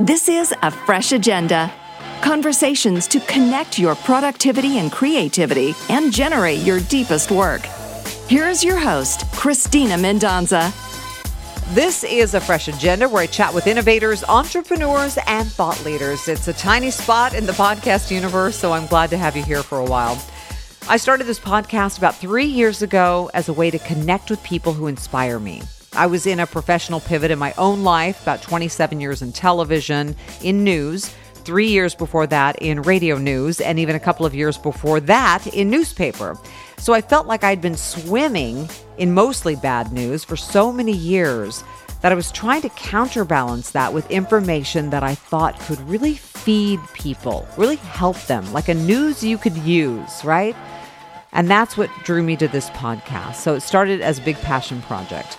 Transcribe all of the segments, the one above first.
This is a fresh agenda. Conversations to connect your productivity and creativity and generate your deepest work. Here's your host, Cristina Mendonsa. This is a fresh agenda where I chat with innovators, entrepreneurs, and thought leaders. It's a tiny spot in the podcast universe, so I'm glad to have you here for a while. I started this podcast about three years ago as a way to connect with people who inspire me. I was in a professional pivot in my own life, about 27 years in television, in news, three years before that in radio news, and even a couple of years before that in newspaper. So I felt like I'd been swimming in mostly bad news for so many years that I was trying to counterbalance that with information that I thought could really feed people, really help them, like a news you could use, right? And that's what drew me to this podcast. So it started as a big passion project.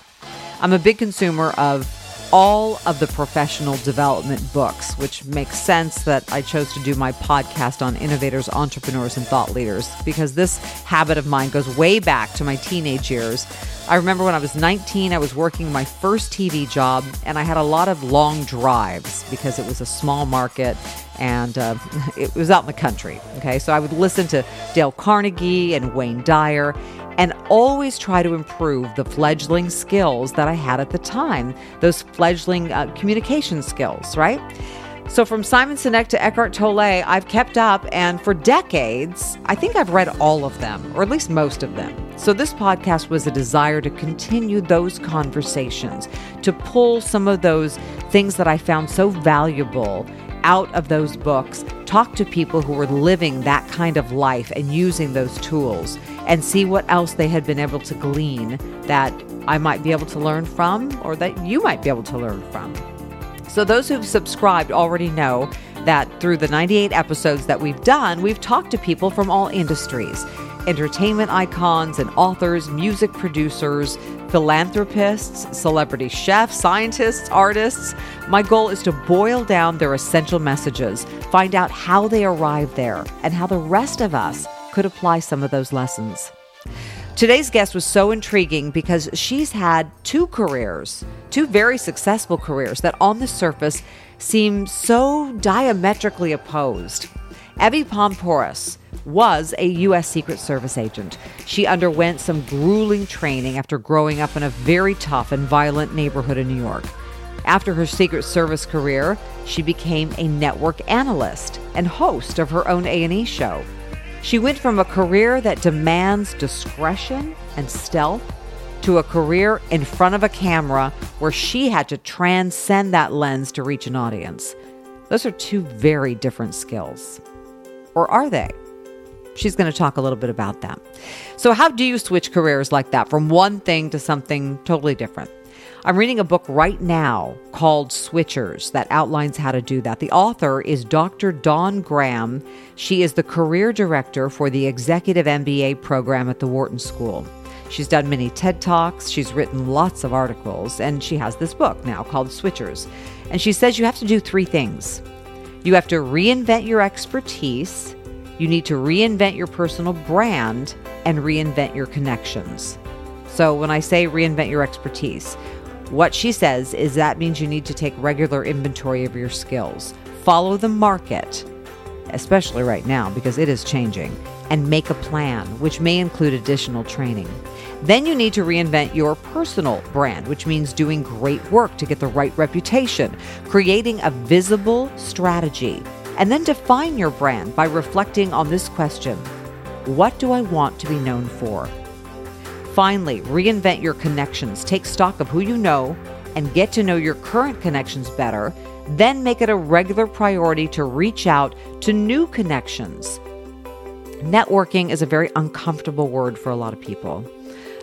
I'm a big consumer of all of the professional development books, which makes sense that I chose to do my podcast on innovators, entrepreneurs, and thought leaders because this habit of mine goes way back to my teenage years. I remember when I was 19, I was working my first TV job, and I had a lot of long drives because it was a small market and uh, it was out in the country. Okay, so I would listen to Dale Carnegie and Wayne Dyer and always try to improve the fledgling skills that I had at the time, those fledgling uh, communication skills, right? So from Simon Sinek to Eckhart Tolle, I've kept up, and for decades, I think I've read all of them, or at least most of them. So this podcast was a desire to continue those conversations, to pull some of those things that I found so valuable out of those books, talk to people who were living that kind of life and using those tools and see what else they had been able to glean that I might be able to learn from or that you might be able to learn from. So, those who've subscribed already know that through the 98 episodes that we've done, we've talked to people from all industries entertainment icons and authors, music producers, philanthropists, celebrity chefs, scientists, artists. My goal is to boil down their essential messages, find out how they arrived there, and how the rest of us could apply some of those lessons. Today's guest was so intriguing because she's had two careers, two very successful careers that on the surface seem so diametrically opposed. Evy Poumpouras was a U.S. Secret Service agent. She underwent some grueling training after growing up in a very tough and violent neighborhood in New York. After her Secret Service career, she became a network analyst and host of her own A&E show. She went from a career that demands discretion and stealth to a career in front of a camera where she had to transcend that lens to reach an audience. Those are two very different skills. Or are they? She's going to talk a little bit about that. So, how do you switch careers like that from one thing to something totally different? I'm reading a book right now called Switchers that outlines how to do that. The author is Dr. Dawn Graham. She is the career director for the Executive MBA program at the Wharton School. She's done many TED Talks, she's written lots of articles, and she has this book now called Switchers. And she says you have to do three things you have to reinvent your expertise, you need to reinvent your personal brand, and reinvent your connections. So, when I say reinvent your expertise, what she says is that means you need to take regular inventory of your skills, follow the market, especially right now because it is changing, and make a plan, which may include additional training. Then you need to reinvent your personal brand, which means doing great work to get the right reputation, creating a visible strategy, and then define your brand by reflecting on this question What do I want to be known for? Finally, reinvent your connections. Take stock of who you know and get to know your current connections better. Then make it a regular priority to reach out to new connections. Networking is a very uncomfortable word for a lot of people.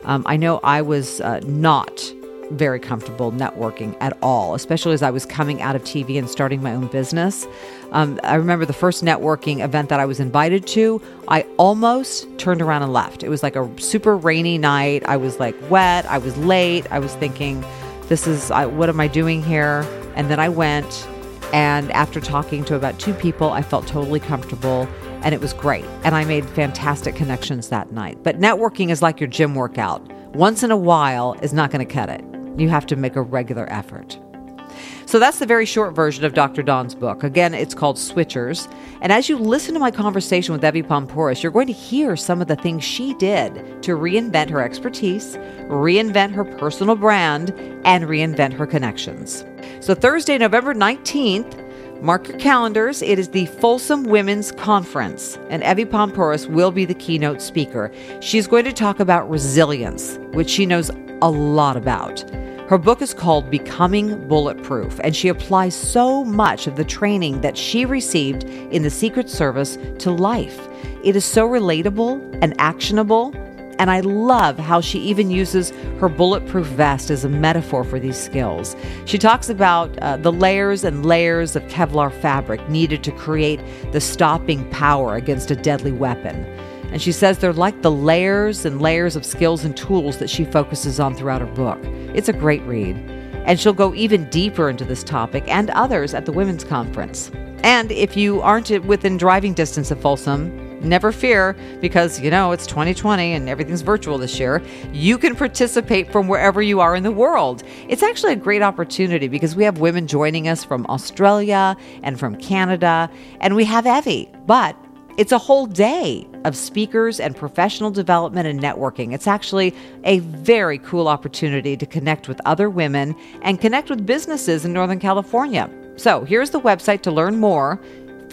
Um, I know I was uh, not very comfortable networking at all, especially as I was coming out of TV and starting my own business. Um, I remember the first networking event that I was invited to, I almost turned around and left. It was like a super rainy night. I was like wet, I was late. I was thinking, this is, I, what am I doing here? And then I went, and after talking to about two people, I felt totally comfortable and it was great. And I made fantastic connections that night. But networking is like your gym workout. Once in a while is not going to cut it. You have to make a regular effort. So that's the very short version of Dr. Dawn's book. Again, it's called Switchers. And as you listen to my conversation with Evy Poumpouras, you're going to hear some of the things she did to reinvent her expertise, reinvent her personal brand, and reinvent her connections. So Thursday, November 19th, Mark your calendars. It is the Folsom Women's Conference, and Evy Poumpouras will be the keynote speaker. She's going to talk about resilience, which she knows a lot about. Her book is called Becoming Bulletproof, and she applies so much of the training that she received in the Secret Service to life. It is so relatable and actionable and I love how she even uses her bulletproof vest as a metaphor for these skills. She talks about uh, the layers and layers of Kevlar fabric needed to create the stopping power against a deadly weapon. And she says they're like the layers and layers of skills and tools that she focuses on throughout her book. It's a great read. And she'll go even deeper into this topic and others at the Women's Conference. And if you aren't within driving distance of Folsom, never fear because, you know, it's 2020 and everything's virtual this year. You can participate from wherever you are in the world. It's actually a great opportunity because we have women joining us from Australia and from Canada, and we have Evy. But it's a whole day of speakers and professional development and networking. It's actually a very cool opportunity to connect with other women and connect with businesses in Northern California. So here's the website to learn more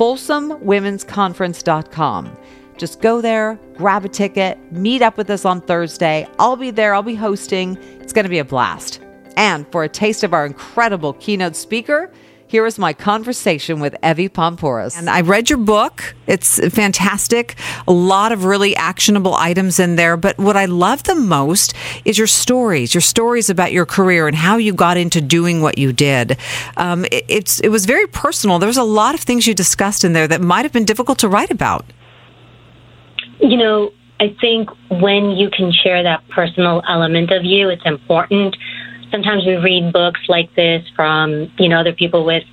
folsomwomensconference.com. Just go there, grab a ticket, meet up with us on Thursday. I'll be there, I'll be hosting. It's going to be a blast. And for a taste of our incredible keynote speaker, here is my conversation with Evy Poumpouras. And I read your book. It's fantastic. A lot of really actionable items in there. But what I love the most is your stories, your stories about your career and how you got into doing what you did. Um, it, it's, it was very personal. There was a lot of things you discussed in there that might have been difficult to write about. You know, I think when you can share that personal element of you, it's important sometimes we read books like this from, you know, other people with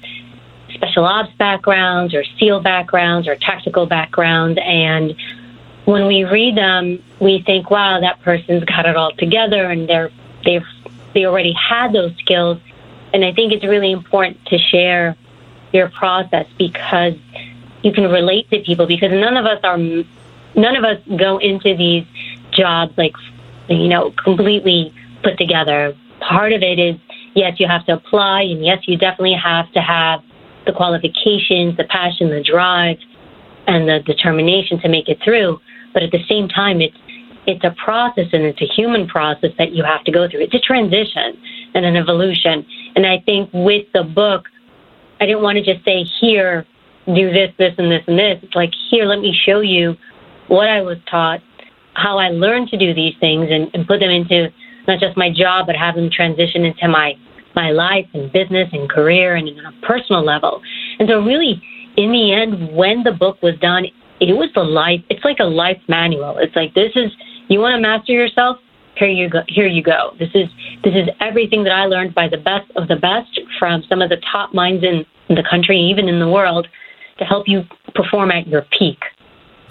special ops backgrounds or SEAL backgrounds or tactical backgrounds. And when we read them, we think, wow, that person's got it all together and they're, they've, they already had those skills. And I think it's really important to share your process because you can relate to people because none of us are, none of us go into these jobs like, you know, completely put together part of it is yes, you have to apply, and yes, you definitely have to have the qualifications, the passion, the drive, and the determination to make it through. But at the same time, it's it's a process and it's a human process that you have to go through. It's a transition and an evolution. And I think with the book, I didn't want to just say, here, do this, this, and this, and this. It's like, here, let me show you what I was taught, how I learned to do these things, and, and put them into not just my job, but have them transition into my my life and business and career and on a personal level. And so, really, in the end, when the book was done, it was the life. It's like a life manual. It's like this is you want to master yourself. Here you go. Here you go. This is this is everything that I learned by the best of the best from some of the top minds in the country, even in the world, to help you perform at your peak.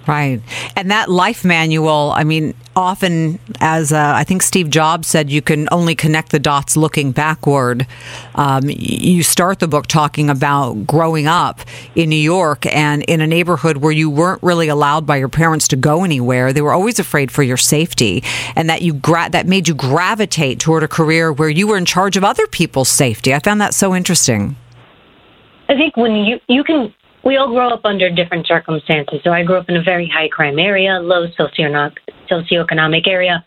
Right. And that life manual, I mean, often, as uh, I think Steve Jobs said, you can only connect the dots looking backward. Um, you start the book talking about growing up in New York and in a neighborhood where you weren't really allowed by your parents to go anywhere. They were always afraid for your safety, and that you gra- that made you gravitate toward a career where you were in charge of other people's safety. I found that so interesting. I think when you you can we all grow up under different circumstances. So I grew up in a very high crime area, low socioeconomic area.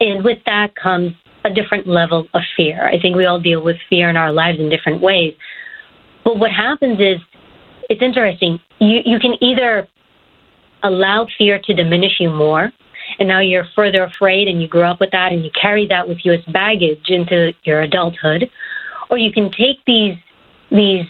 And with that comes a different level of fear. I think we all deal with fear in our lives in different ways. But what happens is, it's interesting. You, you can either allow fear to diminish you more, and now you're further afraid and you grow up with that and you carry that with you as baggage into your adulthood, or you can take these these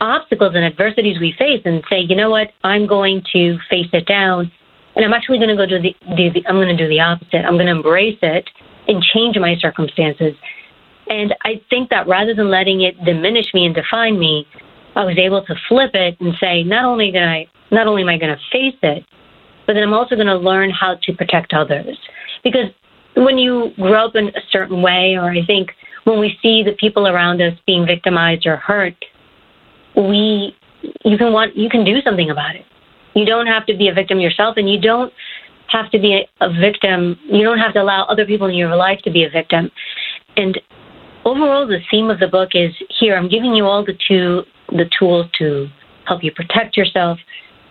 obstacles and adversities we face and say, you know what, I'm going to face it down and I'm actually going to go do the, do the I'm going to do the opposite. I'm going to embrace it and change my circumstances. And I think that rather than letting it diminish me and define me, I was able to flip it and say, not only did I, not only am I going to face it, but then I'm also going to learn how to protect others. Because when you grow up in a certain way, or I think when we see the people around us being victimized or hurt, we you can want you can do something about it. You don't have to be a victim yourself, and you don't have to be a, victim. You don't have to allow other people in your life to be a victim. And overall, the theme of the book is here. I'm giving you all the two the tools to help you protect yourself,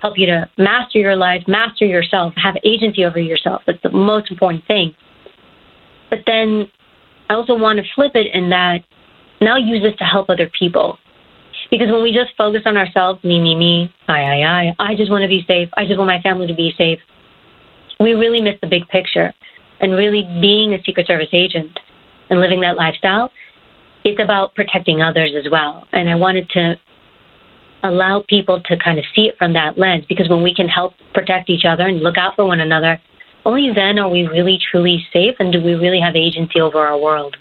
help you to master your life, master yourself, have agency over yourself. That's the most important thing. But then I also want to flip it in that now use this to help other people. Because when we just focus on ourselves, me, me, me, I, I, I, I just want to be safe. I just want my family to be safe. We really miss the big picture. And really being a Secret Service agent and living that lifestyle, it's about protecting others as well. And I wanted to allow people to kind of see it from that lens because when we can help protect each other and look out for one another, only then are we really truly safe and do we really have agency over our world.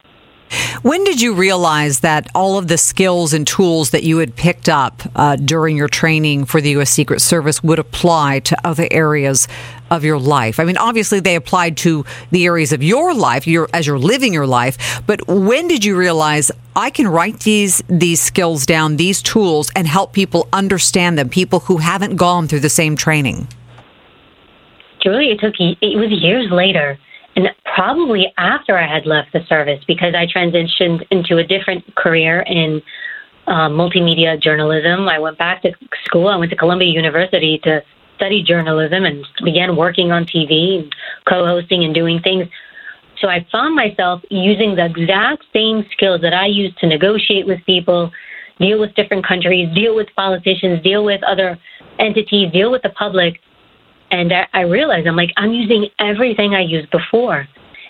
When did you realize that all of the skills and tools that you had picked up uh, during your training for the U.S. Secret Service would apply to other areas of your life? I mean, obviously they applied to the areas of your life your, as you're living your life, but when did you realize I can write these these skills down, these tools, and help people understand them? People who haven't gone through the same training. Julie, it took it was years later and probably after I had left the service because I transitioned into a different career in uh, multimedia journalism. I went back to school. I went to Columbia University to study journalism and began working on TV and co-hosting and doing things. So I found myself using the exact same skills that I used to negotiate with people, deal with different countries, deal with politicians, deal with other entities, deal with the public and I realized I'm like, I'm using everything I used before.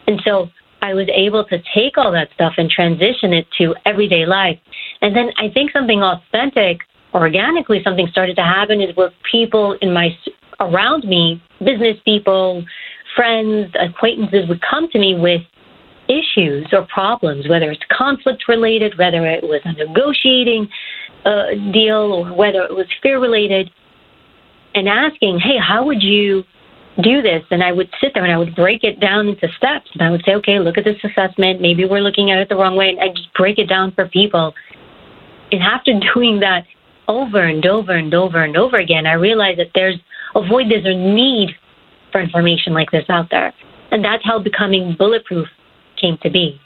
And so I was able to take all that stuff and transition it to everyday life. And then I think something authentic, organically, something started to happen is where people in my around me, business people, friends, acquaintances would come to me with issues or problems, whether it's conflict related, whether it was a negotiating uh, deal, or whether it was fear related and asking, hey, how would you do this? And I would sit there and I would break it down into steps. And I would say, okay, look at this assessment. Maybe we're looking at it the wrong way. And I just break it down for people. And after doing that over and over and over and over again, I realized that there's a void, there's a need for information like this out there. And that's how becoming bulletproof came to be.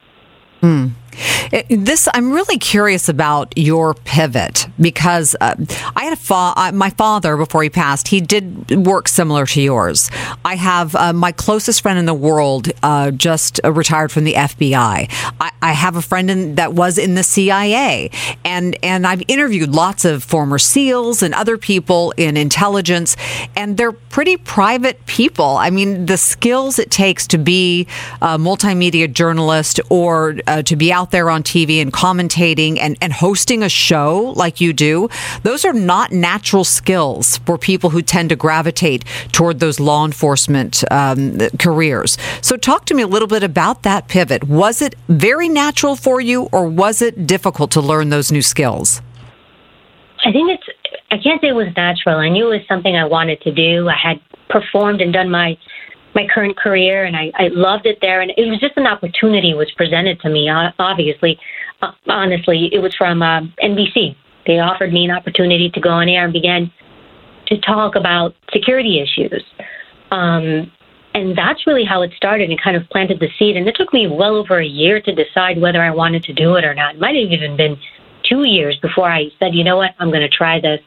Hmm. This I'm really curious about your pivot because uh, I had a fa- uh, my father before he passed. He did work similar to yours. I have uh, my closest friend in the world uh, just retired from the FBI. I, I have a friend in, that was in the CIA, and and I've interviewed lots of former SEALs and other people in intelligence, and they're pretty private people. I mean, the skills it takes to be a multimedia journalist or uh, to be out there on TV and commentating and, and hosting a show like you do, those are not natural skills for people who tend to gravitate toward those law enforcement um, careers. So, talk to me a little bit about that pivot. Was it very natural for you, or was it difficult to learn those new skills? I think it's, I can't say it was natural. I knew it was something I wanted to do. I had performed and done my my current career, and I, I loved it there. And it was just an opportunity was presented to me. Obviously, uh, honestly, it was from uh, NBC. They offered me an opportunity to go on air and began to talk about security issues. Um, and that's really how it started and kind of planted the seed. And it took me well over a year to decide whether I wanted to do it or not. It might have even been two years before I said, you know what, I'm going to try this.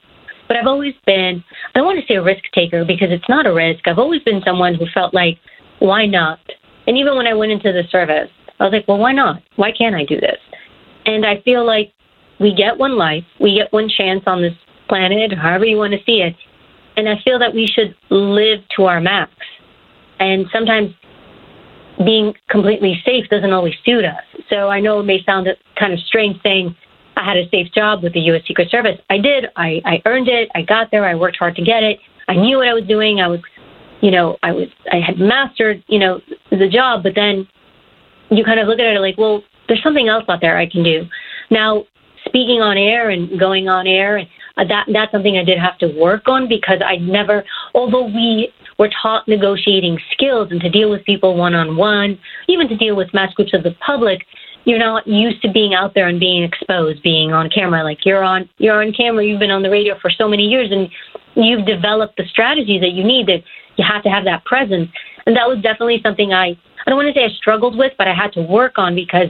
But I've always been, I don't want to say a risk taker because it's not a risk. I've always been someone who felt like, why not? And even when I went into the service, I was like, well, why not? Why can't I do this? And I feel like we get one life, we get one chance on this planet, however you want to see it. And I feel that we should live to our max. And sometimes being completely safe doesn't always suit us. So I know it may sound a kind of strange saying, I had a safe job with the U.S. Secret Service. I did. I, I earned it. I got there. I worked hard to get it. I knew what I was doing. I was, you know, I was, I had mastered, you know, the job. But then you kind of look at it like, well, there's something else out there I can do. Now, speaking on air and going on air, uh, that that's something I did have to work on because I never, although we were taught negotiating skills and to deal with people one on one, even to deal with mass groups of the public, you're not used to being out there and being exposed, being on camera. Like you're on you're on camera, you've been on the radio for so many years and you've developed the strategies that you need that you have to have that presence. And that was definitely something I I don't want to say I struggled with, but I had to work on because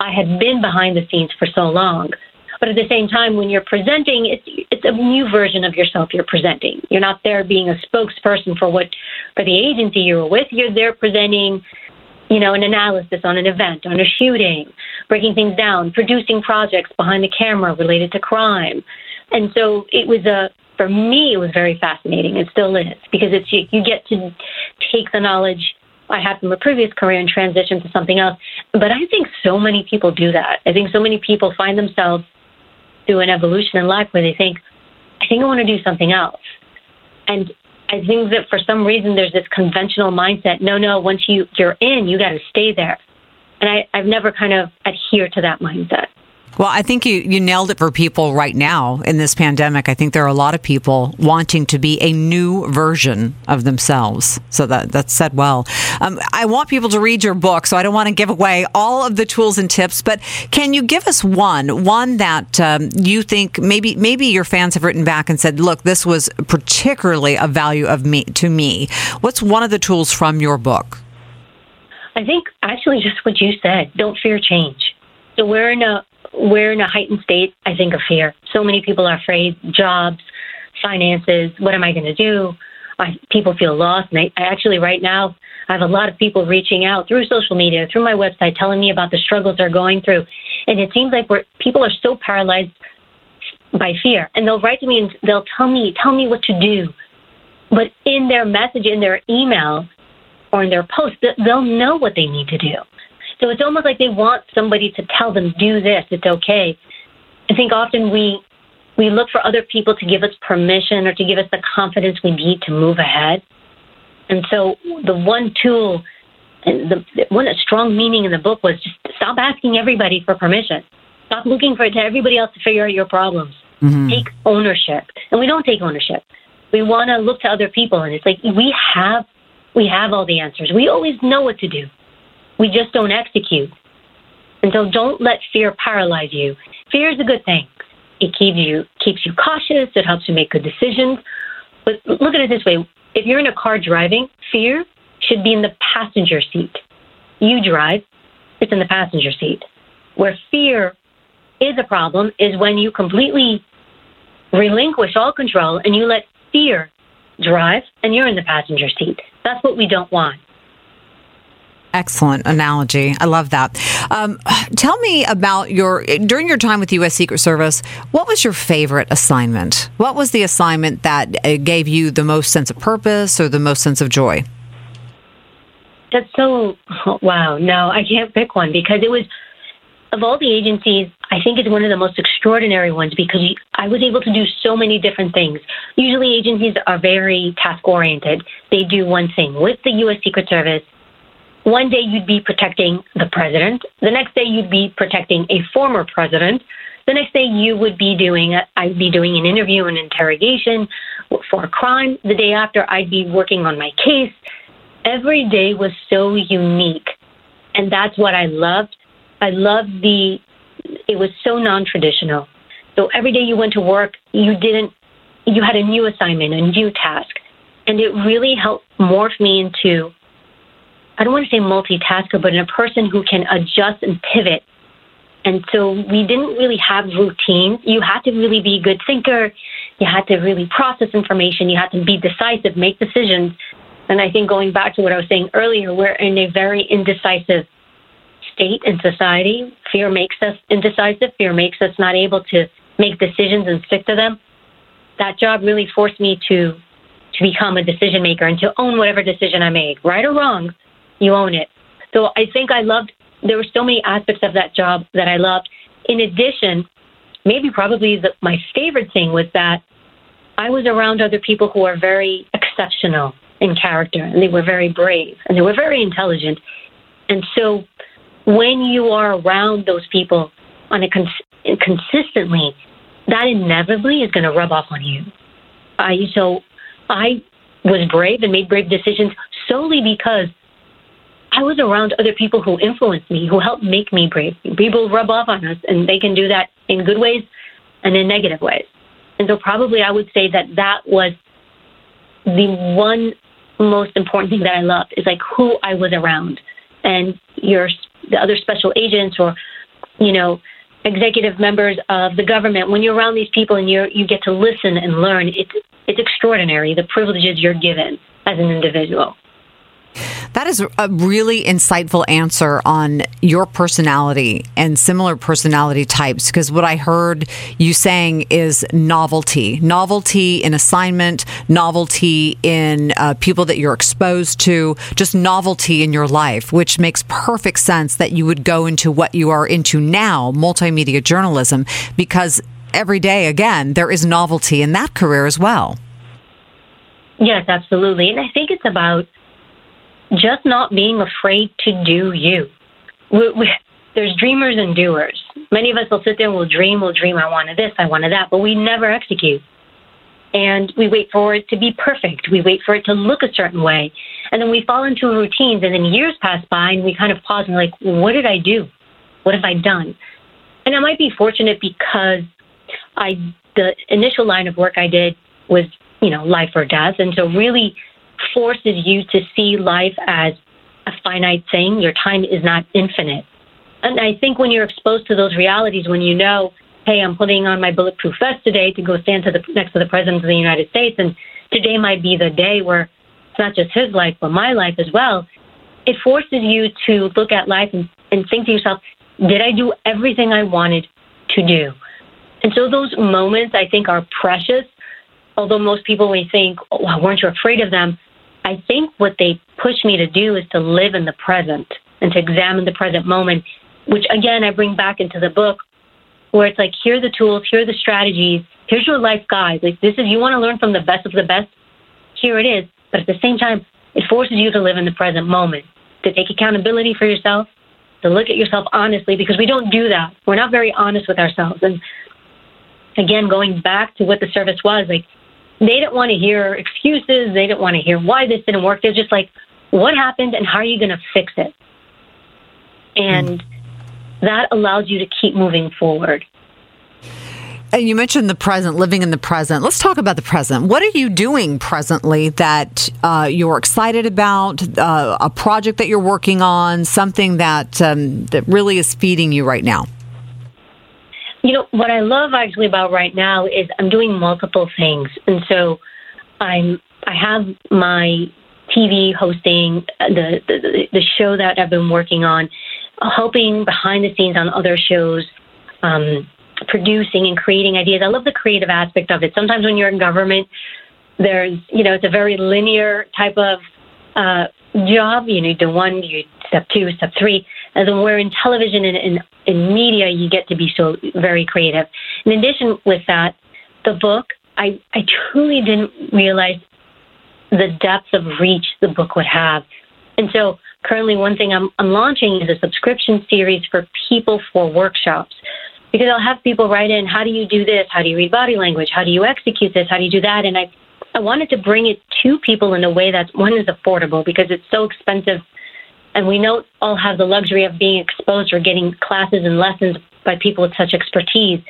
I had been behind the scenes for so long. But at the same time, when you're presenting, it's it's a new version of yourself you're presenting. You're not there being a spokesperson for what for the agency you're with. You're there presenting you know, an analysis on an event, on a shooting, breaking things down, producing projects behind the camera related to crime. And so it was a, for me, it was very fascinating. It still is because it's, you, you get to take the knowledge I had from a previous career and transition to something else. But I think so many people do that. I think so many people find themselves through an evolution in life where they think, I think I want to do something else. And I think that for some reason there's this conventional mindset. No, no, once you you're in, you got to stay there. And I, I've never kind of adhered to that mindset. Well, I think you, you nailed it for people right now in this pandemic. I think there are a lot of people wanting to be a new version of themselves. So that that's said well. Um, I want people to read your book, so I don't want to give away all of the tools and tips. But can you give us one, one that um, you think maybe maybe your fans have written back and said, "Look, this was particularly a value of me to me." What's one of the tools from your book? I think actually just what you said. Don't fear change. So we're in a we're in a heightened state, I think, of fear. So many people are afraid jobs, finances, what am I going to do? I, people feel lost. And I, I actually, right now, I have a lot of people reaching out through social media, through my website, telling me about the struggles they're going through. And it seems like we're, people are so paralyzed by fear. And they'll write to me and they'll tell me, tell me what to do. But in their message, in their email, or in their post, they'll know what they need to do. So it's almost like they want somebody to tell them, do this, it's okay. I think often we we look for other people to give us permission or to give us the confidence we need to move ahead. And so the one tool and the one strong meaning in the book was just stop asking everybody for permission. Stop looking for it to everybody else to figure out your problems. Mm-hmm. Take ownership. And we don't take ownership. We want to look to other people and it's like we have we have all the answers. We always know what to do. We just don't execute. And so don't let fear paralyze you. Fear is a good thing. It keeps you keeps you cautious, it helps you make good decisions. But look at it this way. If you're in a car driving, fear should be in the passenger seat. You drive, it's in the passenger seat. Where fear is a problem is when you completely relinquish all control and you let fear drive and you're in the passenger seat. That's what we don't want. Excellent analogy. I love that. Um, tell me about your during your time with the U.S. Secret Service. What was your favorite assignment? What was the assignment that uh, gave you the most sense of purpose or the most sense of joy? That's so wow. No, I can't pick one because it was of all the agencies. I think it's one of the most extraordinary ones because I was able to do so many different things. Usually, agencies are very task oriented. They do one thing. With the U.S. Secret Service, one day you'd be protecting the president. The next day you'd be protecting a former president. The next day you would be doing, I'd be doing an interview and interrogation for a crime. The day after I'd be working on my case. Every day was so unique. And that's what I loved. I loved the, it was so non-traditional. So every day you went to work, you didn't, you had a new assignment, a new task. And it really helped morph me into I don't want to say multitasker, but in a person who can adjust and pivot. And so we didn't really have routines. You had to really be a good thinker. You had to really process information. You had to be decisive, make decisions. And I think going back to what I was saying earlier, we're in a very indecisive state in society. Fear makes us indecisive. Fear makes us not able to make decisions and stick to them. That job really forced me to to become a decision maker and to own whatever decision I made, right or wrong you own it. So I think I loved, there were so many aspects of that job that I loved. In addition, maybe probably the, my favorite thing was that I was around other people who are very exceptional in character and they were very brave and they were very intelligent. And so when you are around those people on a cons- consistently, that inevitably is going to rub off on you. I so I was brave and made brave decisions solely because I was around other people who influenced me, who helped make me brave. People rub off on us, and they can do that in good ways and in negative ways. And so, probably, I would say that that was the one most important thing that I loved is like who I was around, and your the other special agents or you know executive members of the government. When you're around these people and you you get to listen and learn, it's it's extraordinary the privileges you're given as an individual. That is a really insightful answer on your personality and similar personality types. Because what I heard you saying is novelty, novelty in assignment, novelty in uh, people that you're exposed to, just novelty in your life, which makes perfect sense that you would go into what you are into now, multimedia journalism, because every day, again, there is novelty in that career as well. Yes, absolutely. And I think it's about just not being afraid to do you. We, we, there's dreamers and doers. Many of us will sit there and we'll dream, we'll dream, I wanted this, I wanted that, but we never execute. And we wait for it to be perfect. We wait for it to look a certain way. And then we fall into routines, and then years pass by, and we kind of pause and like, what did I do? What have I done? And I might be fortunate because I the initial line of work I did was, you know, life or death. And so really forces you to see life as a finite thing. Your time is not infinite. And I think when you're exposed to those realities, when you know, hey, I'm putting on my bulletproof vest today to go stand to the, next to the President of the United States, and today might be the day where it's not just his life, but my life as well, it forces you to look at life and, and think to yourself, did I do everything I wanted to do? And so those moments I think are precious. Although most people may think, oh, weren't you afraid of them? I think what they push me to do is to live in the present and to examine the present moment, which again, I bring back into the book where it's like, here are the tools, here are the strategies, here's your life guide. Like, this is, you want to learn from the best of the best? Here it is. But at the same time, it forces you to live in the present moment, to take accountability for yourself, to look at yourself honestly, because we don't do that. We're not very honest with ourselves. And again, going back to what the service was, like, they didn't want to hear excuses. They didn't want to hear why this didn't work. They're just like, what happened and how are you going to fix it? And that allows you to keep moving forward. And you mentioned the present, living in the present. Let's talk about the present. What are you doing presently that uh, you're excited about? Uh, a project that you're working on, something that um, that really is feeding you right now. You know, what I love actually about right now is I'm doing multiple things. And so I'm, I have my TV hosting, uh, the, the, the show that I've been working on, helping behind the scenes on other shows, um, producing and creating ideas. I love the creative aspect of it. Sometimes when you're in government, there's, you know, it's a very linear type of uh, job. You need the one, you step two, step three. As we're in television and in, in media, you get to be so very creative. In addition with that, the book, I, I truly didn't realize the depth of reach the book would have. And so currently one thing I'm, I'm launching is a subscription series for people for workshops. Because I'll have people write in, how do you do this? How do you read body language? How do you execute this? How do you do that? And I, I wanted to bring it to people in a way that one is affordable because it's so expensive and we don't all have the luxury of being exposed or getting classes and lessons by people with such expertise.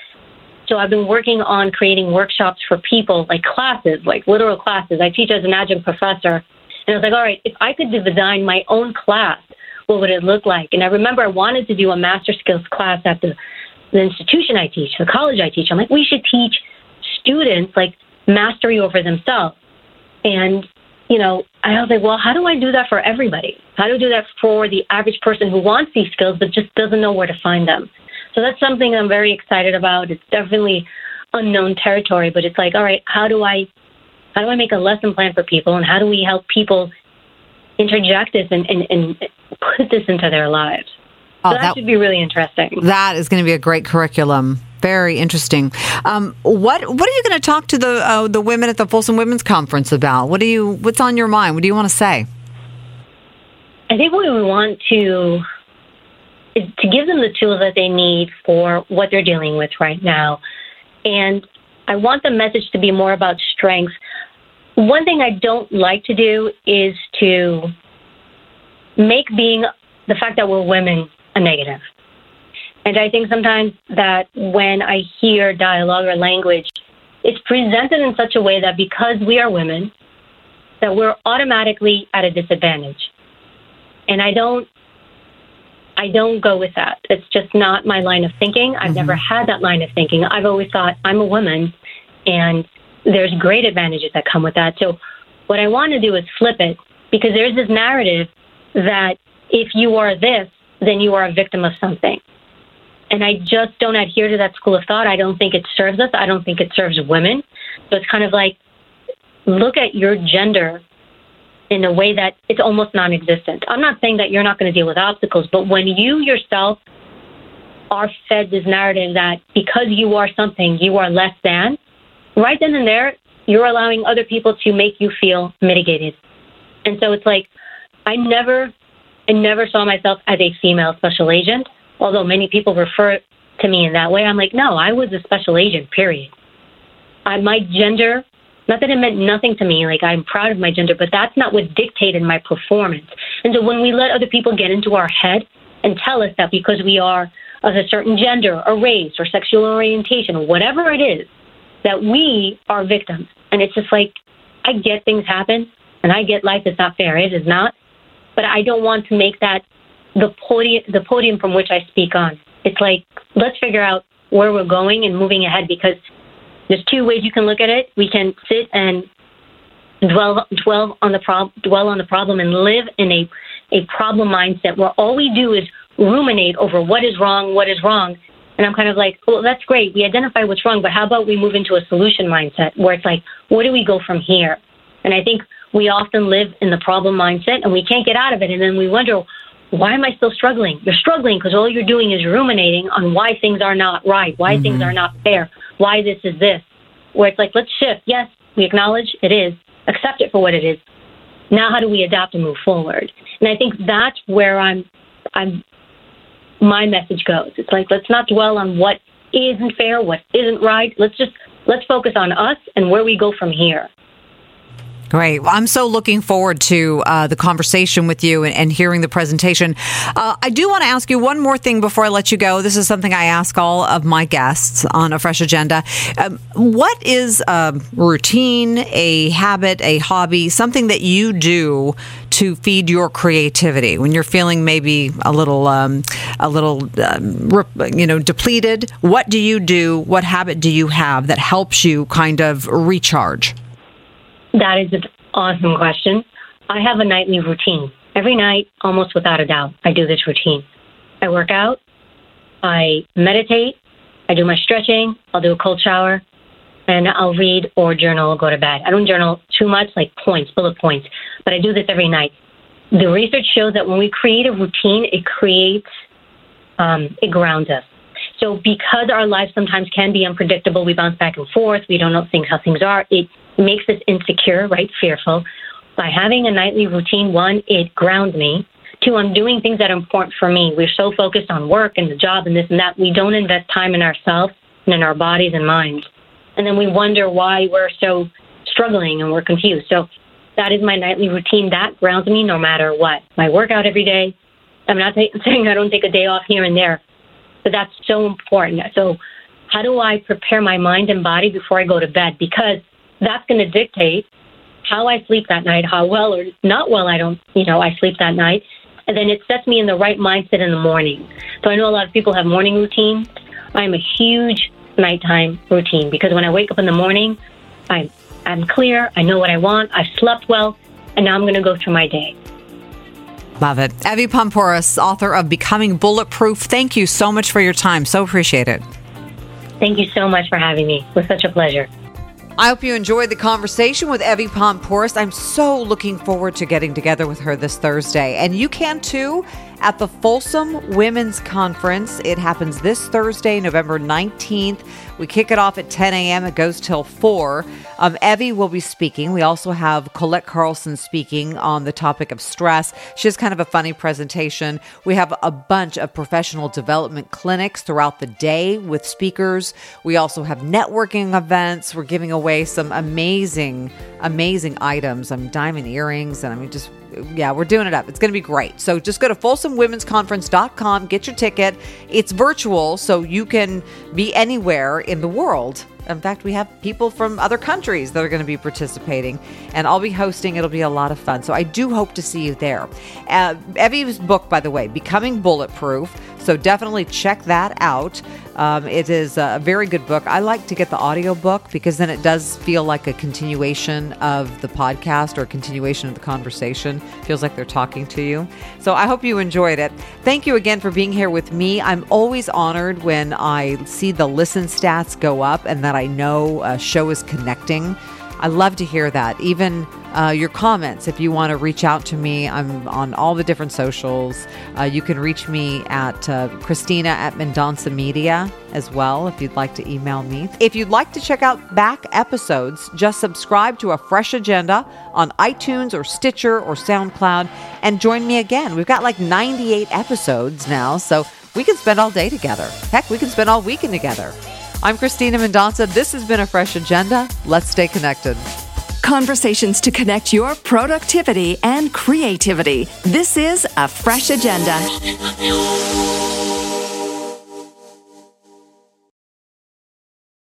So I've been working on creating workshops for people, like classes, like literal classes. I teach as an adjunct professor. And I was like, all right, if I could design my own class, what would it look like? And I remember I wanted to do a master skills class at the, the institution I teach, the college I teach. I'm like, we should teach students like mastery over themselves. And you know, I was like, well, how do I do that for everybody? How do I do that for the average person who wants these skills but just doesn't know where to find them? So that's something I'm very excited about. It's definitely unknown territory, but it's like, all right, how do I how do I make a lesson plan for people and how do we help people interject this and, and, and put this into their lives? Oh, so that, that should be really interesting. That is going to be a great curriculum. Very interesting. Um, what What are you going to talk to the uh, the women at the Folsom Women's Conference about? What do you What's on your mind? What do you want to say? I think what we want to is to give them the tools that they need for what they're dealing with right now, and I want the message to be more about strength. One thing I don't like to do is to make being the fact that we're women a negative. And I think sometimes that when I hear dialogue or language, it's presented in such a way that because we are women, that we're automatically at a disadvantage. And I don't I don't go with that. It's just not my line of thinking. I've mm-hmm. never had that line of thinking. I've always thought I'm a woman and there's great advantages that come with that. So what I want to do is flip it because there's this narrative that if you are this, then you are a victim of something. And I just don't adhere to that school of thought. I don't think it serves us. I don't think it serves women. So it's kind of like look at your gender in a way that it's almost non existent. I'm not saying that you're not going to deal with obstacles, but when you yourself are fed this narrative that because you are something, you are less than, right then and there, you're allowing other people to make you feel mitigated. And so it's like, I never, I never saw myself as a female special agent, although many people refer to me in that way. I'm like, no, I was a special agent, period. I, my gender not that it meant nothing to me, like I'm proud of my gender, but that's not what dictated my performance. And so when we let other people get into our head and tell us that because we are of a certain gender or race or sexual orientation or whatever it is, that we are victims. And it's just like, I get things happen and I get life is not fair. It is not. But I don't want to make that the podium, the podium from which I speak on. It's like, let's figure out where we're going and moving ahead because there's two ways you can look at it. We can sit and dwell dwell on the prob- dwell on the problem and live in a a problem mindset where all we do is ruminate over what is wrong, what is wrong. And I'm kind of like, well, that's great. We identify what's wrong, but how about we move into a solution mindset where it's like, where do we go from here? And I think we often live in the problem mindset and we can't get out of it. And then we wonder, why am I still struggling? You're struggling because all you're doing is ruminating on why things are not right, why mm-hmm. things are not fair, why this is this. Where it's like, let's shift. Yes, we acknowledge it is, accept it for what it is. Now, how do we adapt and move forward? And I think that's where I'm, I'm, my message goes. It's like, let's not dwell on what isn't fair, what isn't right. Let's just, let's focus on us and where we go from here. Great. Well, I'm so looking forward to uh, the conversation with you and, and hearing the presentation. Uh, I do want to ask you one more thing before I let you go. This is something I ask all of my guests on a fresh agenda. Um, what is a routine, a habit, a hobby, something that you do to feed your creativity when you're feeling maybe a little, um, a little, um, you know, depleted? What do you do? What habit do you have that helps you kind of recharge? That is an awesome question. I have a nightly routine. Every night, almost without a doubt, I do this routine. I work out, I meditate, I do my stretching, I'll do a cold shower, and I'll read or journal go to bed. I don't journal too much, like points, bullet points, but I do this every night. The research shows that when we create a routine, it creates, um, it grounds us. So because our lives sometimes can be unpredictable, we bounce back and forth, we don't know things how things are, it makes us insecure, right? Fearful. By having a nightly routine, one, it grounds me. Two, I'm doing things that are important for me. We're so focused on work and the job and this and that, we don't invest time in ourselves and in our bodies and minds. And then we wonder why we're so struggling and we're confused. So that is my nightly routine. That grounds me no matter what. My workout every day. I'm not saying I don't take a day off here and there, but that's so important. So, how do I prepare my mind and body before I go to bed? Because that's going to dictate how I sleep that night, how well or not well I don't, you know, I sleep that night. And then it sets me in the right mindset in the morning. So I know a lot of people have morning routines. I'm a huge nighttime routine because when I wake up in the morning, I'm, I'm clear, I know what I want, I've slept well, and now I'm going to go through my day. Love it. Evy Poumpouras, author of Becoming Bulletproof, thank you so much for your time. So appreciate it. Thank you so much for having me. It was such a pleasure. I hope you enjoyed the conversation with Evy Poumpouras. I'm so looking forward to getting together with her this Thursday. And you can too at the Folsom Women's Conference. It happens this Thursday, November 19th. We kick it off at 10 a.m. It goes till 4. Um, Evy will be speaking. We also have Colette Carlson speaking on the topic of stress. She has kind of a funny presentation. We have a bunch of professional development clinics throughout the day with speakers. We also have networking events. We're giving away some amazing, amazing items. I um, mean, diamond earrings, and I mean, just yeah, we're doing it up. It's going to be great. So just go to folsomwomen'sconference.com, get your ticket. It's virtual, so you can be anywhere in the world in fact, we have people from other countries that are going to be participating, and I'll be hosting. It'll be a lot of fun. So I do hope to see you there. Uh, Evy's book, by the way, Becoming Bulletproof. So definitely check that out. Um, it is a very good book. I like to get the audio book because then it does feel like a continuation of the podcast or a continuation of the conversation. Feels like they're talking to you. So I hope you enjoyed it. Thank you again for being here with me. I'm always honored when I see the listen stats go up and that I know a show is connecting. I love to hear that. Even uh, your comments, if you want to reach out to me, I'm on all the different socials. Uh, you can reach me at uh, Cristina at Mendonsa Media as well if you'd like to email me. If you'd like to check out back episodes, just subscribe to a fresh agenda on iTunes or Stitcher or SoundCloud and join me again. We've got like 98 episodes now, so we can spend all day together. Heck, we can spend all weekend together. I'm Cristina Mendonsa. This has been a fresh agenda. Let's stay connected. Conversations to connect your productivity and creativity. This is a fresh agenda.